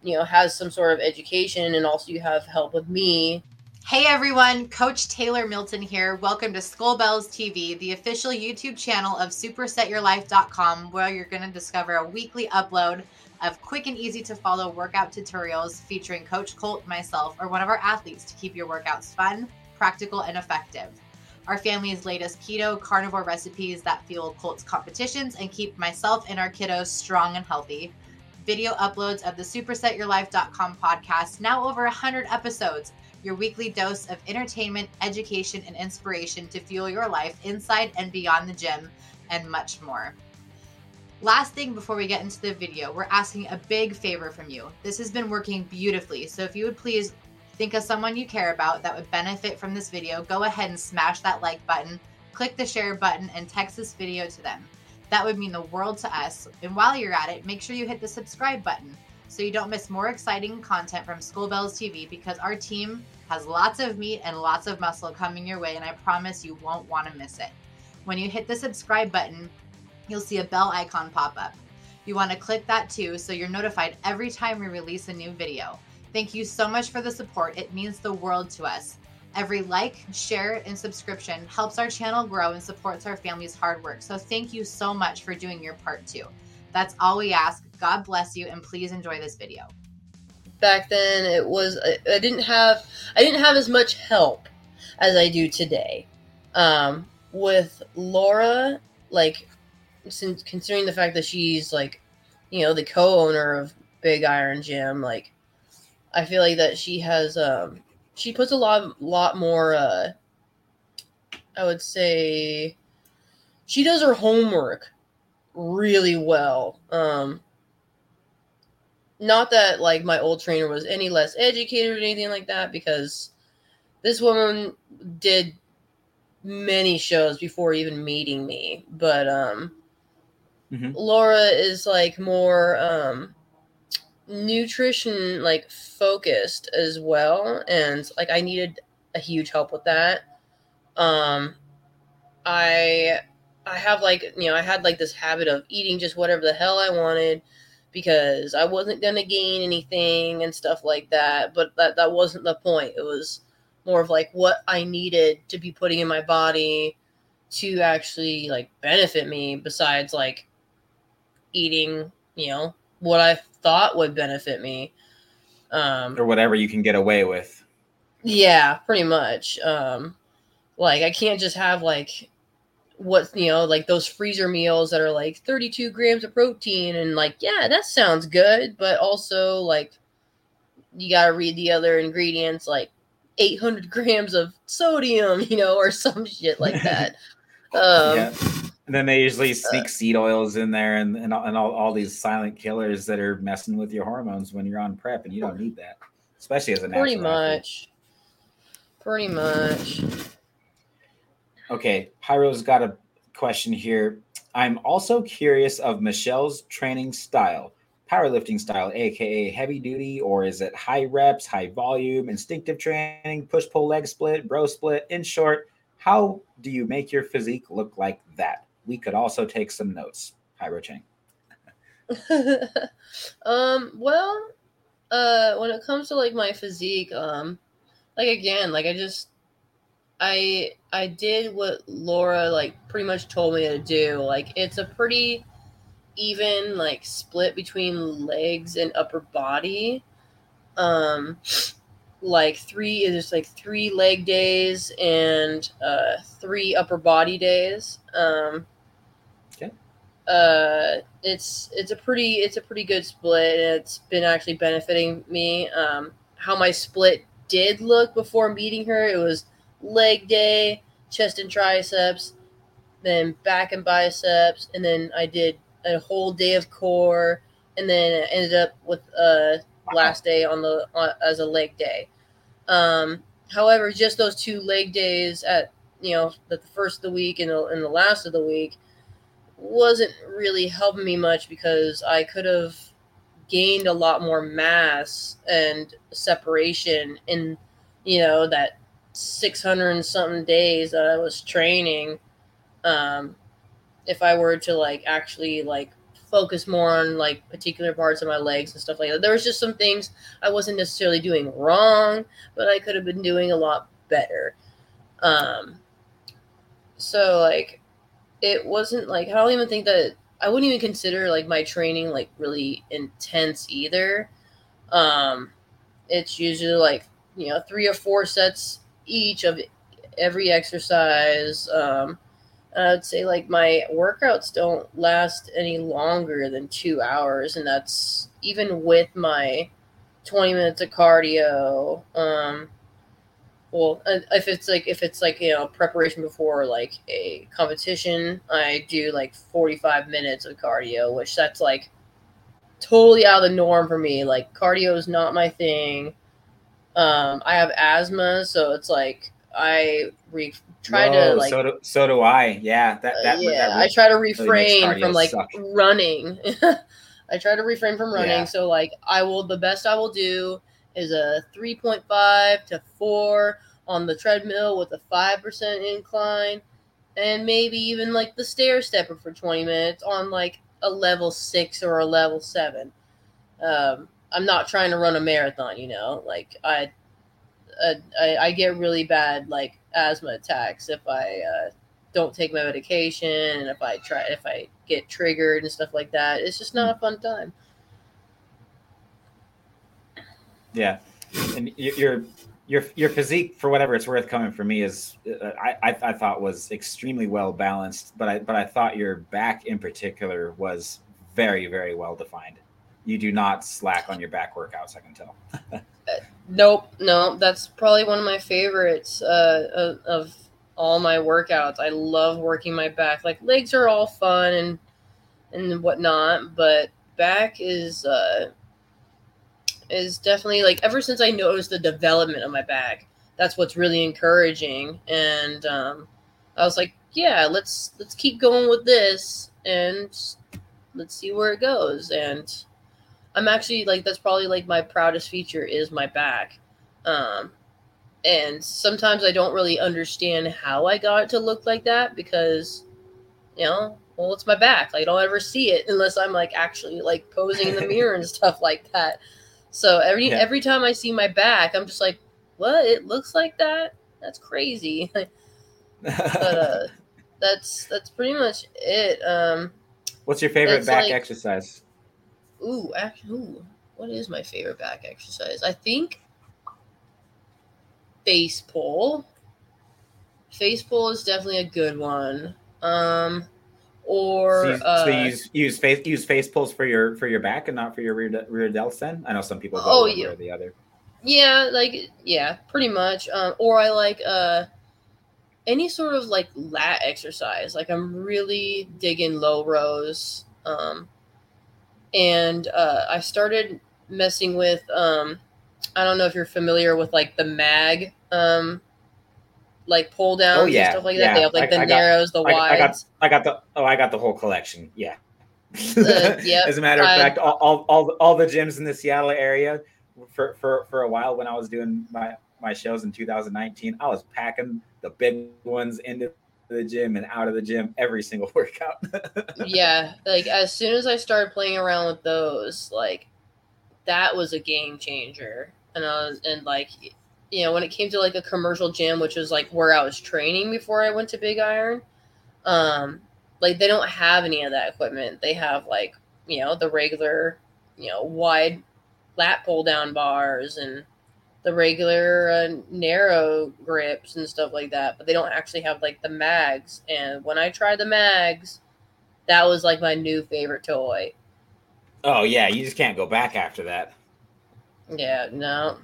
you know has some sort of education and also you have help with me. Hey everyone, Coach Taylor Milton here. Welcome to Skull Bells TV, the official YouTube channel of supersetyourlife.com, where you're going to discover a weekly upload of quick and easy to follow workout tutorials featuring Coach Colt, myself, or one of our athletes to keep your workouts fun, practical, and effective. Our family's latest keto carnivore recipes that fuel Colt's competitions and keep myself and our kiddos strong and healthy. Video uploads of the supersetyourlife.com podcast, now over 100 episodes your weekly dose of entertainment, education, and inspiration to fuel your life inside and beyond the gym, and much more. Last thing before we get into the video, we're asking a big favor from you. This has been working beautifully, so if you would please think of someone you care about that would benefit from this video, go ahead and smash that like button, click the share button, and text this video to them. That would mean the world to us. And while you're at it, make sure you hit the subscribe button so you don't miss more exciting content from School Bells TV because our team has lots of meat and lots of muscle coming your way, and I promise you won't want to miss it. When you hit the subscribe button, you'll see a bell icon pop up. You want to click that too so you're notified every time we release a new video. Thank you so much for the support. It means the world to us. Every like, share, and subscription helps our channel grow and supports our family's hard work. So thank you so much for doing your part too. That's all we ask. God bless you, and please enjoy this video. back then it was I, I didn't have I didn't have as much help as I do today. Um, with Laura, like since considering the fact that she's like, you know, the co-owner of Big Iron Gym, like I feel like that she has um she puts a lot lot more uh I would say she does her homework really well. Um not that like my old trainer was any less educated or anything like that because this woman did many shows before even meeting me but um Mhm. laura is like more um nutrition like focused as well and like i needed a huge help with that um i i have like you know i had like this habit of eating just whatever the hell i wanted because I wasn't gonna gain anything and stuff like that. But that that wasn't the point. It was more of like what I needed to be putting in my body to actually like benefit me. Besides like eating, you know, what I thought would benefit me. Um, or whatever you can get away with. yeah, pretty much. Um, like I can't just have like what's you know, like those freezer meals that are like 32 grams of protein and like, yeah, that sounds good, but also like you gotta read the other ingredients, like 800 grams of sodium, you know, or some shit like that. Um, yeah. And then they usually uh, sneak seed oils in there and, and, all, and all, all these silent killers that are messing with your hormones when you're on prep, and you don't need that, especially as a pretty athlete. much. Pretty much. Okay, Jairo's got a question here. I'm also curious of Michelle's training style, powerlifting style, aka heavy duty, or is it high reps, high volume, instinctive training, push pull leg split, bro split? In short, how do you make your physique look like that? We could also take some notes. Jairo Chang. um, well, uh, when it comes to like my physique, um, like again, like I just, I, I did what Laura like pretty much told me to do. Like it's a pretty even like split between legs and upper body. Um, like three there's like three leg days and uh three upper body days um. Uh it's it's a pretty it's a pretty good split it's been actually benefiting me um how my split did look before meeting her it was leg day chest and triceps then back and biceps and then i did a whole day of core and then ended up with uh last day on the on, as a leg day. Um, however, just those two leg days at you know the first of the week and the, and the last of the week wasn't really helping me much because I could have gained a lot more mass and separation in you know that 600 and something days that I was training um if I were to like actually like focus more on like particular parts of my legs and stuff like that. There was just some things I wasn't necessarily doing wrong, but I could have been doing a lot better. Um so like it wasn't like I don't even think that I wouldn't even consider like my training like really intense either. Um it's usually like, you know, 3 or 4 sets each of every exercise. Um I'd say like my workouts don't last any longer than two hours, and that's even with my 20 minutes of cardio. Um, well, if it's like if it's like you know preparation before like a competition, I do like 45 minutes of cardio, which that's like totally out of the norm for me. Like cardio is not my thing. Um, I have asthma, so it's like I re- try Whoa, to like so do, so do I. Yeah, that that, uh, yeah, that I try to refrain cardio from like suck. running. I try to refrain from running. Yeah. So like I will the best I will do is a 3.5 to 4 on the treadmill with a 5% incline and maybe even like the stair stepper for 20 minutes on like a level 6 or a level 7. Um I'm not trying to run a marathon, you know. Like I uh, I, I get really bad like asthma attacks if I uh, don't take my medication and if I try if I get triggered and stuff like that. It's just not a fun time. Yeah, and your your your physique, for whatever it's worth, coming for me is uh, I, I thought was extremely well balanced, but I but I thought your back in particular was very very well defined. You do not slack on your back workouts. I can tell. Nope, no, that's probably one of my favorites uh, of, of all my workouts. I love working my back. Like legs are all fun and and whatnot, but back is uh, is definitely like ever since I noticed the development of my back, that's what's really encouraging. And um, I was like, yeah, let's let's keep going with this and let's see where it goes. And I'm actually like that's probably like my proudest feature is my back. Um and sometimes I don't really understand how I got it to look like that because you know, well it's my back. Like I don't ever see it unless I'm like actually like posing in the mirror and stuff like that. So every Yeah. every time I see my back, I'm just like, what? It looks like that? That's crazy. but uh that's that's pretty much it. Um What's your favorite back like- exercise? Ooh, actually, ooh, what is my favorite back exercise? I think face pull. Face pull is definitely a good one. Um, or So you, uh, so you use use face use face pulls for your for your back and not for your rear de- rear delts. Then I know some people go Oh, one yeah. or the other. yeah, like yeah, pretty much. Um, or I like uh any sort of like lat exercise. Like I'm really digging low rows. Um, and uh, I started messing with um, I don't know if you're familiar with like the mag um, like pull downs Oh, yeah, and stuff like yeah. They have like I- the I got- narrows, the I, I got. I got the oh I got the whole collection. Yeah. Uh, yep, As a matter of I- fact, all, all, all, all the gyms in the Seattle area for, for, for a while when I was doing my, my shows in 2019, I was packing the big ones into the gym and out of the gym every single workout. yeah, like as soon as I started playing around with those, like that was a game changer. And I was and like you know, when it came to like a commercial gym, which was like where I was training before I went to Big Iron, um, like they don't have any of that equipment. They have like, you know, the regular, you know, wide lat pull down bars and the regular uh, narrow grips and stuff like that, but they don't actually have like the mags. And when I tried the mags, that was like my new favorite toy. Oh yeah, you just can't go back after that. Yeah, no.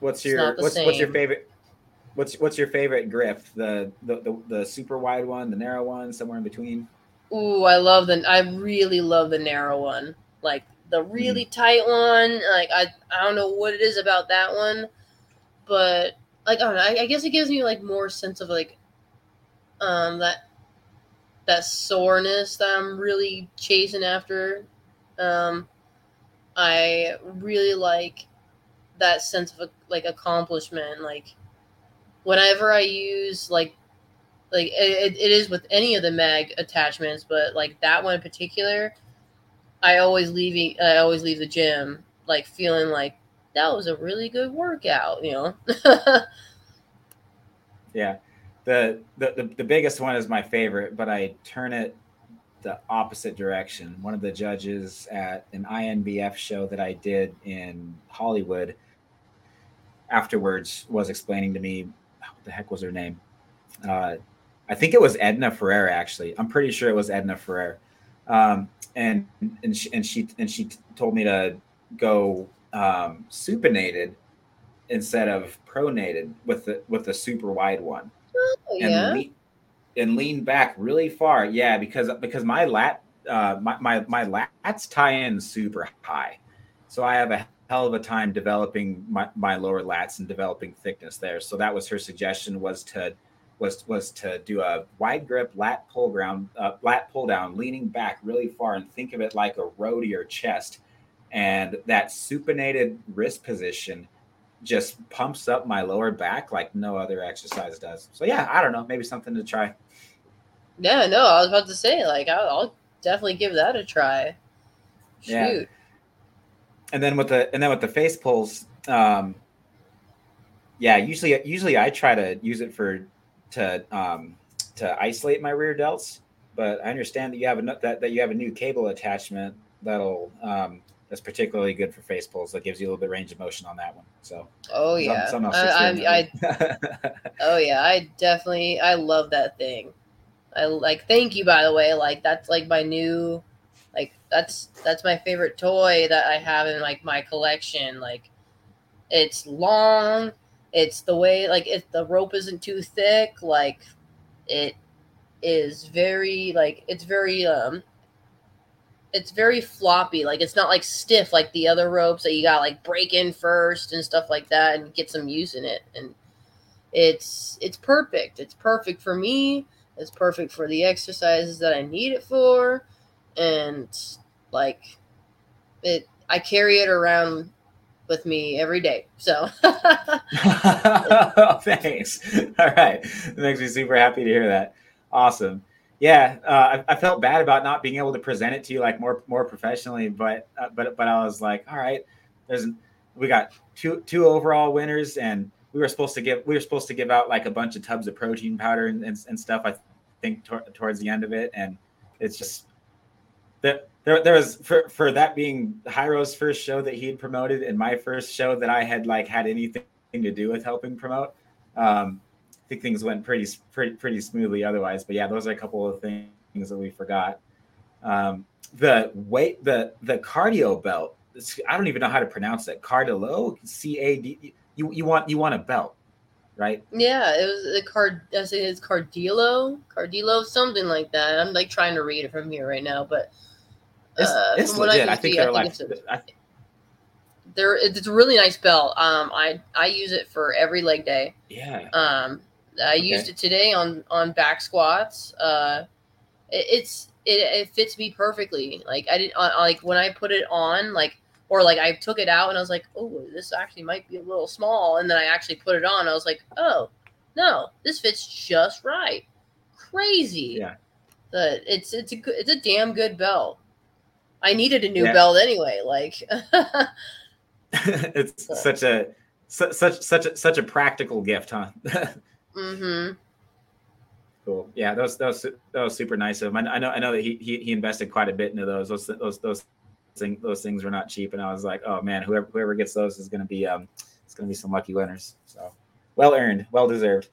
What's your what's what's your favorite? What's what's your favorite grip? The, the the the super wide one, the narrow one, somewhere in between. Ooh, I love the. I really love the narrow one. Like the really tight one. Like I, I don't know what it is about that one, but like I don't know. I, I guess it gives me like more sense of like, um, that that soreness that I'm really chasing after. Um, I really like that sense of like accomplishment. Like whenever I use like like it, it is with any of the mag attachments but like that one in particular i always leave i always leave the gym like feeling like that was a really good workout you know Yeah, the, the the the biggest one is my favorite, but I turn it the opposite direction. One of the judges at an INBF show that I did in Hollywood afterwards was explaining to me what the heck was her name. Uh, I think it was Edna Ferrer. Actually, I'm pretty sure it was Edna Ferrer. Um, and and she and she and she told me to go um, supinated instead of pronated with the with the super wide one oh, and yeah lean, and lean back really far. Yeah, because because my lat uh, my, my my lats tie in super high, so I have a hell of a time developing my, my lower lats and developing thickness there. So that was her suggestion was to was was to do a wide grip lat pull down uh, lat pull down, leaning back really far and think of it like a row to your chest, and that supinated wrist position just pumps up my lower back like no other exercise does. So yeah, I don't know, maybe something to try. yeah no i was about to say like i'll, I'll definitely give that a try shoot Yeah. And then with the and then with the face pulls, um, yeah, usually usually I try to use it for to um, to isolate my rear delts, but I understand that you have a that, that you have a new cable attachment that'll um, that's particularly good for face pulls that gives you a little bit of range of motion on that one. So oh some- yeah something else I, I, I. Oh yeah, I definitely I love that thing. I like thank you by the way. Like that's like my new like that's that's my favorite toy that I have in like my collection. Like it's long, it's the way like if the rope isn't too thick, like it is very like it's very um it's very floppy. Like it's not like stiff like the other ropes that you got like break in first and stuff like that and get some use in it. And it's it's perfect. It's perfect for me. It's perfect for the exercises that I need it for. And like it I carry it around with me every day. So Thanks. All right. It makes me super happy to hear that. Awesome. Yeah, uh, I, I felt bad about not being able to present it to you like more more professionally, but uh, but but I was like, all right, there's we got two two overall winners, and we were supposed to give we were supposed to give out like a bunch of tubs of protein powder and, and, and stuff. I think tor- towards the end of it, and it's just that there, there was for for that being Jairo's first show that he had promoted and my first show that I had like had anything to do with helping promote. Um, I think things went pretty pretty pretty smoothly otherwise. But yeah, those are a couple of things that we forgot. Um, the weight the the cardio belt. I don't even know how to pronounce it. Cardillo, C A D. You you want you want a belt, right? yeah, it was a card I say it's Cardillo, Cardillo, something like that. I'm like trying to read it from here right now, but It's, Uh, it's I legit. can I think see, they're I like. think it's I- there it's a really nice belt. Um I I use it for every leg day. yeah. Um, I Okay. used it today on on back squats. Uh, it, it's it, it fits me perfectly. Like I didn't uh, like when I put it on, like or like I took it out and I was like, oh, this actually might be a little small. And then I actually put it on. I was like, oh, no, this fits just right. Crazy. Yeah. But it's it's a it's a damn good belt. I needed a new Yeah. belt anyway. Like, it's So- such a su- such such a, such a practical gift, huh? mm-hmm. cool. Yeah, those those that was super nice of him. I, I know I know that he, he he invested quite a bit into those. Those those those thing, those things were not cheap, and I was like, oh man, whoever whoever gets those is going to be um it's going to be some lucky winners. So well earned, well deserved.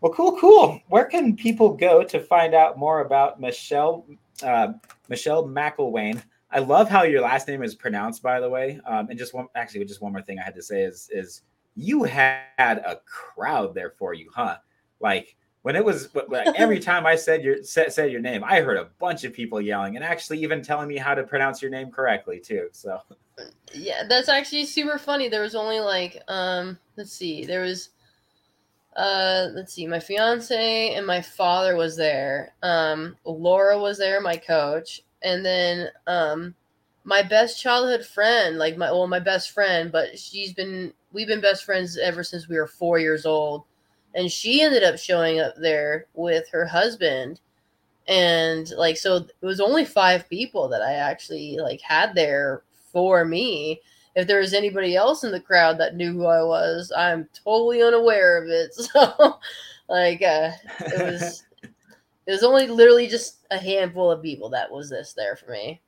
Well, cool, cool. Where can people go to find out more about Michelle uh, Michelle McElwain? I love how your last name is pronounced, by the way. Um, and just one, actually, just one more thing I had to say is is you had a crowd there for you, huh? Like when it was every time I said your said, said your name, I heard a bunch of people yelling and actually even telling me how to pronounce your name correctly too. So yeah, that's actually super funny. There was only like um, let's see, there was uh let's see my fiance and my father was there. Um laura was there my coach. And then um my best childhood friend like my well my best friend but she's been we've been best friends ever since we were four years old. And she ended up showing up there with her husband. And like so it was only five people that i actually like had there for me if there was anybody else in the crowd that knew who I was, I'm totally unaware of it. So, like, uh, it was it was only literally just a handful of people that was this there for me.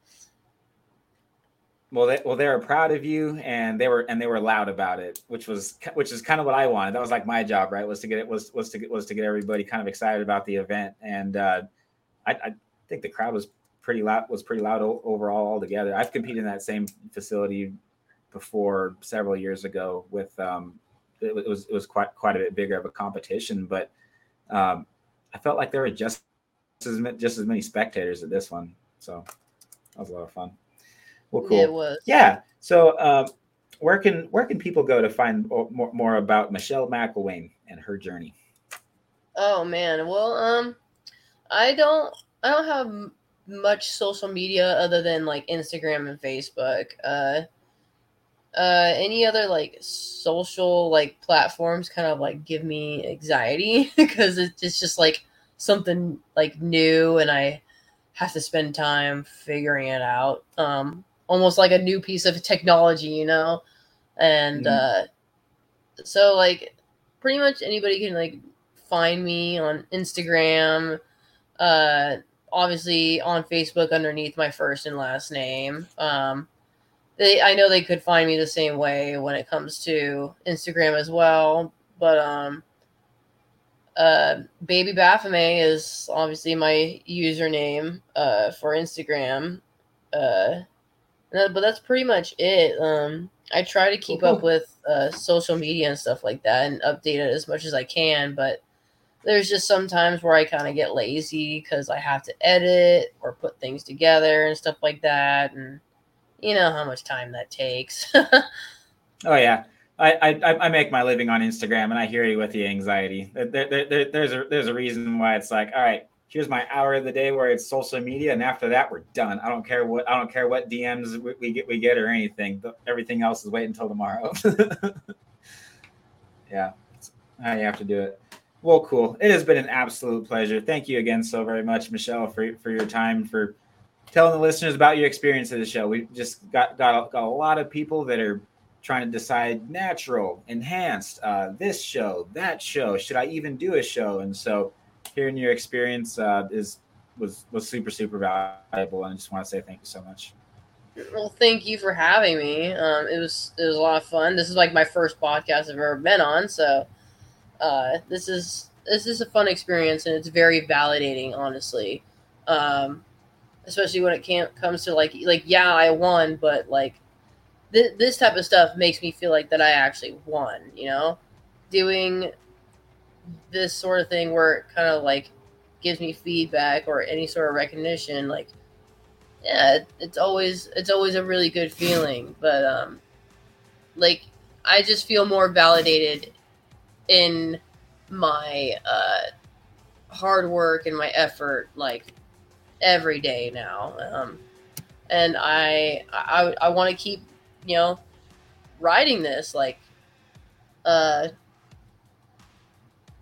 Well, they, well, they were proud of you, and they were and they were loud about it, which was which is kind of what I wanted. That was like my job, right? Was to get it was was to get was to get everybody kind of excited about the event, and uh, I, I think the crowd was pretty loud was pretty loud overall altogether. I've competed in that same facility before several years ago with um, it, was it was quite quite a bit bigger of a competition, but um, I felt like there were just as just as many spectators at this one, so that was a lot of fun. Well, cool. It was. Yeah. So, um, where can where can people go to find more, more about Michelle McElwain and her journey? Oh man, well, um, I don't I don't have much social media other than like Instagram and Facebook. Uh, uh any other like social like platforms kind of like give me anxiety? Because it's just like something like new and i have to spend time figuring it out. Um almost like a new piece of technology you know? And mm-hmm. uh so like pretty much anybody can like find me on instagram uh obviously on facebook underneath my first and last name. Um they I know they could find me the same way when it comes to Instagram as well. But um uh baby Baphomet is obviously my username uh for Instagram. Uh but that's pretty much it. Um I try to keep up with uh social media and stuff like that and update it as much as I can, but there's just sometimes where I kind of get lazy because I have to edit or put things together and stuff like that and you know how much time that takes. oh yeah. I, I, I make my living on Instagram, and I hear you with the anxiety. There, there, there, there's a there's a reason why it's like, all right, here's my hour of the day where it's social media, and after that we're done. I don't care what I don't care what DMs we, we get we get or anything. Everything else is wait until tomorrow. yeah, you have to do it. Well, cool. It has been an absolute pleasure. Thank you again so very much, Michelle, for for your time for telling the listeners about your experience of the show. We just got got a, got a lot of people that are trying to decide natural, enhanced, uh, this show, that show. Should I even do a show? And so, hearing your experience uh, is was was super super valuable. And I just want to say thank you so much. Well, thank you for having me. Um, it was it was a lot of fun. This is like my first podcast I've ever been on, so uh, this is this is a fun experience and it's very validating, honestly. Um, especially when it can't comes to like like yeah I won, but like th- this type of stuff makes me feel like that I actually won. You know, doing this sort of thing where it kind of like gives me feedback or any sort of recognition, like yeah, it's always it's always a really good feeling. But um, like I just feel more validated in my uh hard work and my effort like every day now. Um, and I I, I want to keep you know riding this like uh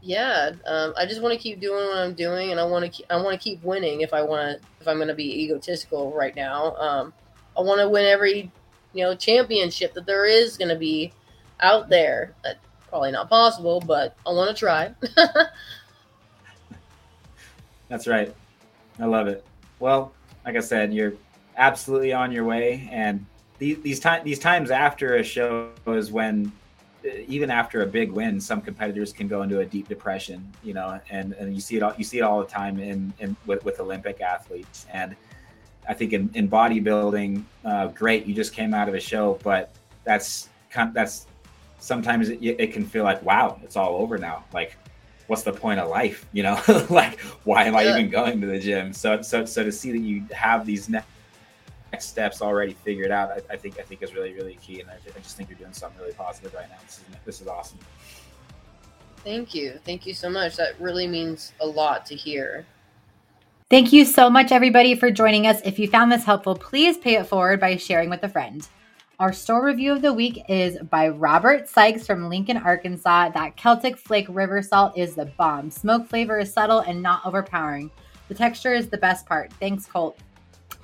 yeah um, i just want to keep doing what i'm doing and i want to i want to keep winning if i want to if i'm going to be egotistical right now. Um, i want to win every you know championship that there is going to be out there. That's probably not possible but i want to try. That's right I love it. Well, like I said, you're absolutely on your way, and these these these times after a show is when even after a big win, some competitors can go into a deep depression, you know, and, and you see it all, you see it all the time in, in with, with Olympic athletes. And I think in, in bodybuilding, uh, great, you just came out of a show, but that's that's sometimes it, it can feel like, wow, it's all over now. Like, what's the point of life? You know, like, why am I yeah. even going to the gym? So, so, so to see that you have these next steps already figured out, I, I think, I think is really, really key. And I, I just think you're doing something really positive right now. This is, this is awesome. Thank you. Thank you so much. That really means a lot to hear. Thank you so much, everybody, for joining us. If you found this helpful, please pay it forward by sharing with a friend. Our store review of the week is by Robert Sykes from Lincoln, Arkansas. That Celtic Flake River Salt is the bomb. Smoke flavor is subtle and not overpowering. The texture is the best part. Thanks, Colt.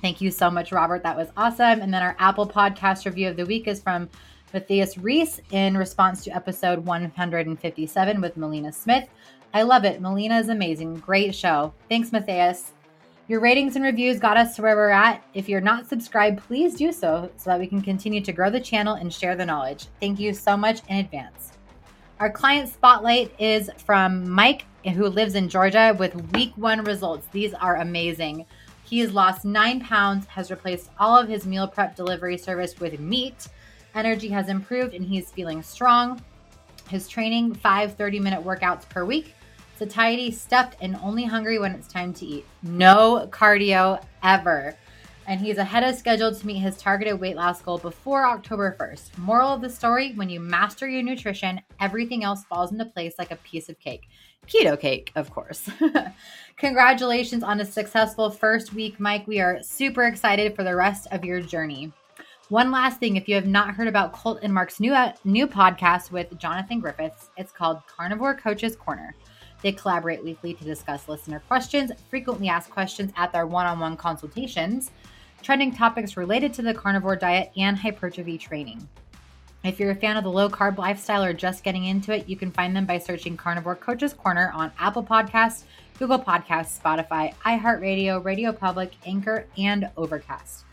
Thank you so much, Robert. That was awesome. And then our Apple Podcast review of the week is from Matthias Reese in response to episode 157 with Melina Smith. I love it. Melina is amazing. Great show. Thanks, Matthias. Your ratings and reviews got us to where we're at. If you're not subscribed, please do so so that we can continue to grow the channel and share the knowledge. Thank you so much in advance. Our client spotlight is from Mike, who lives in Georgia, with week one results. These are amazing. He has lost nine pounds, has replaced all of his meal prep delivery service with meat. Energy has improved, and he's feeling strong. His training, five 30 minute workouts per week satiety, stuffed, and only hungry when it's time to eat. No cardio ever. And he's ahead of schedule to meet his targeted weight loss goal before October 1st. Moral of the story when you master your nutrition, everything else falls into place like a piece of cake. Keto cake, of course. Congratulations on a successful first week, Mike. We are super excited for the rest of your journey. One last thing, if you have not heard about Colt and Mark's new uh, new podcast with Jonathan Griffiths, it's called Carnivore Coaches Corner. They collaborate weekly to discuss listener questions, frequently asked questions at their one on one consultations, trending topics related to the carnivore diet, and hypertrophy training. If you're a fan of the low carb lifestyle or just getting into it, you can find them by searching Carnivore Coaches Corner on Apple Podcasts, Google Podcasts, Spotify, iHeartRadio, Radio Public, Anchor, and Overcast.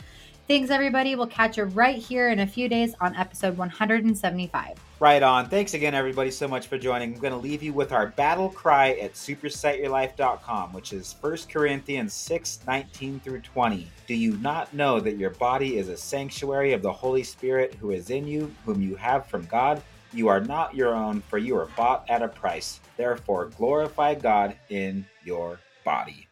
Thanks, everybody. We'll catch you right here in a few days on episode 175. Right on. Thanks again, everybody, so much for joining. I'm going to leave you with our battle cry at supersetyourlife.com, which is 1 Corinthians 6 19 through 20. Do you not know that your body is a sanctuary of the Holy Spirit who is in you, whom you have from God? You are not your own, for you are bought at a price. Therefore, glorify God in your body.